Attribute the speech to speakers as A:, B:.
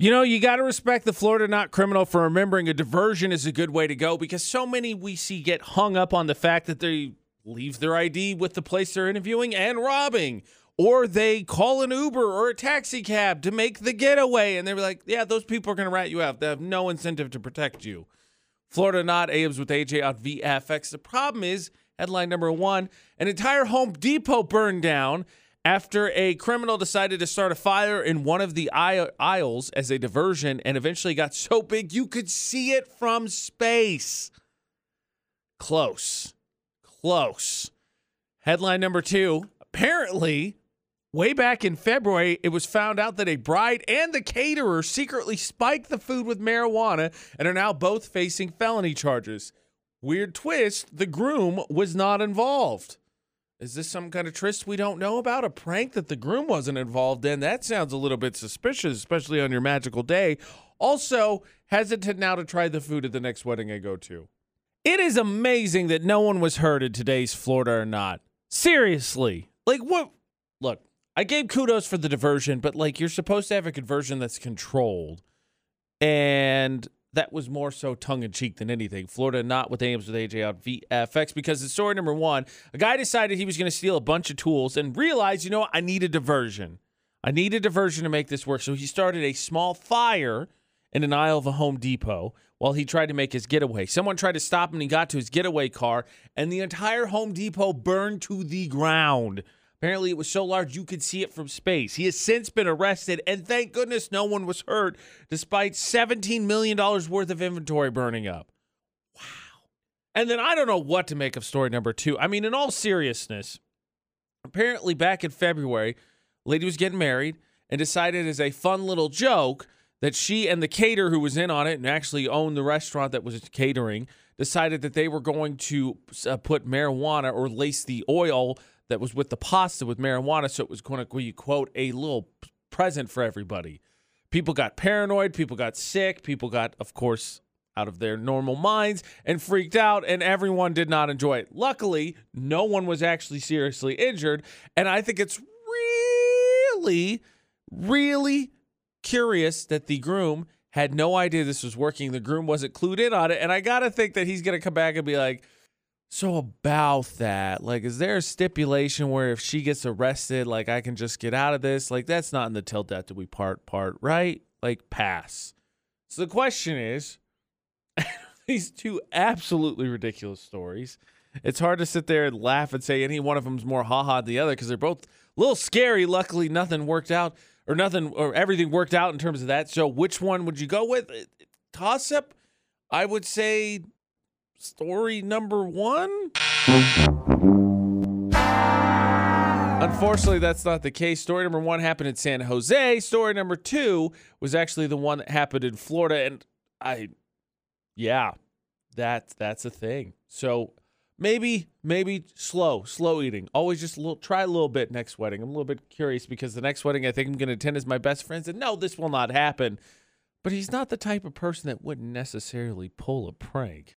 A: You know, you got to respect the Florida not criminal for remembering a diversion is a good way to go because so many we see get hung up on the fact that they leave their ID with the place they're interviewing and robbing, or they call an Uber or a taxi cab to make the getaway, and they're like, "Yeah, those people are going to rat you out. They have no incentive to protect you." Florida not Abe's with AJ on VFX. The problem is headline number one: an entire Home Depot burned down after a criminal decided to start a fire in one of the aisles as a diversion and eventually got so big you could see it from space. Close. Close. Headline number two apparently, way back in February, it was found out that a bride and the caterer secretly spiked the food with marijuana and are now both facing felony charges. Weird twist the groom was not involved. Is this some kind of tryst we don't know about? A prank that the groom wasn't involved in? That sounds a little bit suspicious, especially on your magical day. Also, hesitant now to try the food at the next wedding I go to. It is amazing that no one was hurt in today's Florida or not. Seriously. Like, what? Look, I gave kudos for the diversion, but like, you're supposed to have a conversion that's controlled. And that was more so tongue in cheek than anything. Florida not with Ames with AJ on VFX because it's story number one. A guy decided he was going to steal a bunch of tools and realized, you know what, I need a diversion. I need a diversion to make this work. So he started a small fire in an aisle of a Home Depot while he tried to make his getaway. Someone tried to stop him and he got to his getaway car, and the entire Home Depot burned to the ground. Apparently, it was so large you could see it from space. He has since been arrested, and thank goodness no one was hurt, despite $17 million worth of inventory burning up. Wow. And then I don't know what to make of story number two. I mean, in all seriousness, apparently back in February, lady was getting married and decided as a fun little joke that she and the caterer who was in on it and actually owned the restaurant that was catering decided that they were going to uh, put marijuana or lace the oil that was with the pasta with marijuana. So it was going to quote, a little present for everybody. People got paranoid. People got sick. People got, of course, out of their normal minds and freaked out, and everyone did not enjoy it. Luckily, no one was actually seriously injured. And I think it's really, really curious that the groom had no idea this was working. The groom wasn't clued in on it. And I got to think that he's going to come back and be like, so about that, like, is there a stipulation where if she gets arrested, like, I can just get out of this? Like, that's not in the till death do we part part, right? Like, pass. So the question is, these two absolutely ridiculous stories. It's hard to sit there and laugh and say any one of them's more haha than the other because they're both a little scary. Luckily, nothing worked out or nothing or everything worked out in terms of that. So, which one would you go with? Toss up. I would say story number one? Unfortunately, that's not the case. Story number one happened in San Jose. Story number two was actually the one that happened in Florida. And I, yeah, that that's a thing. So maybe, maybe slow, slow eating. Always just a little, try a little bit next wedding. I'm a little bit curious because the next wedding I think I'm going to attend is my best friend's. And no, this will not happen. But he's not the type of person that wouldn't necessarily pull a prank.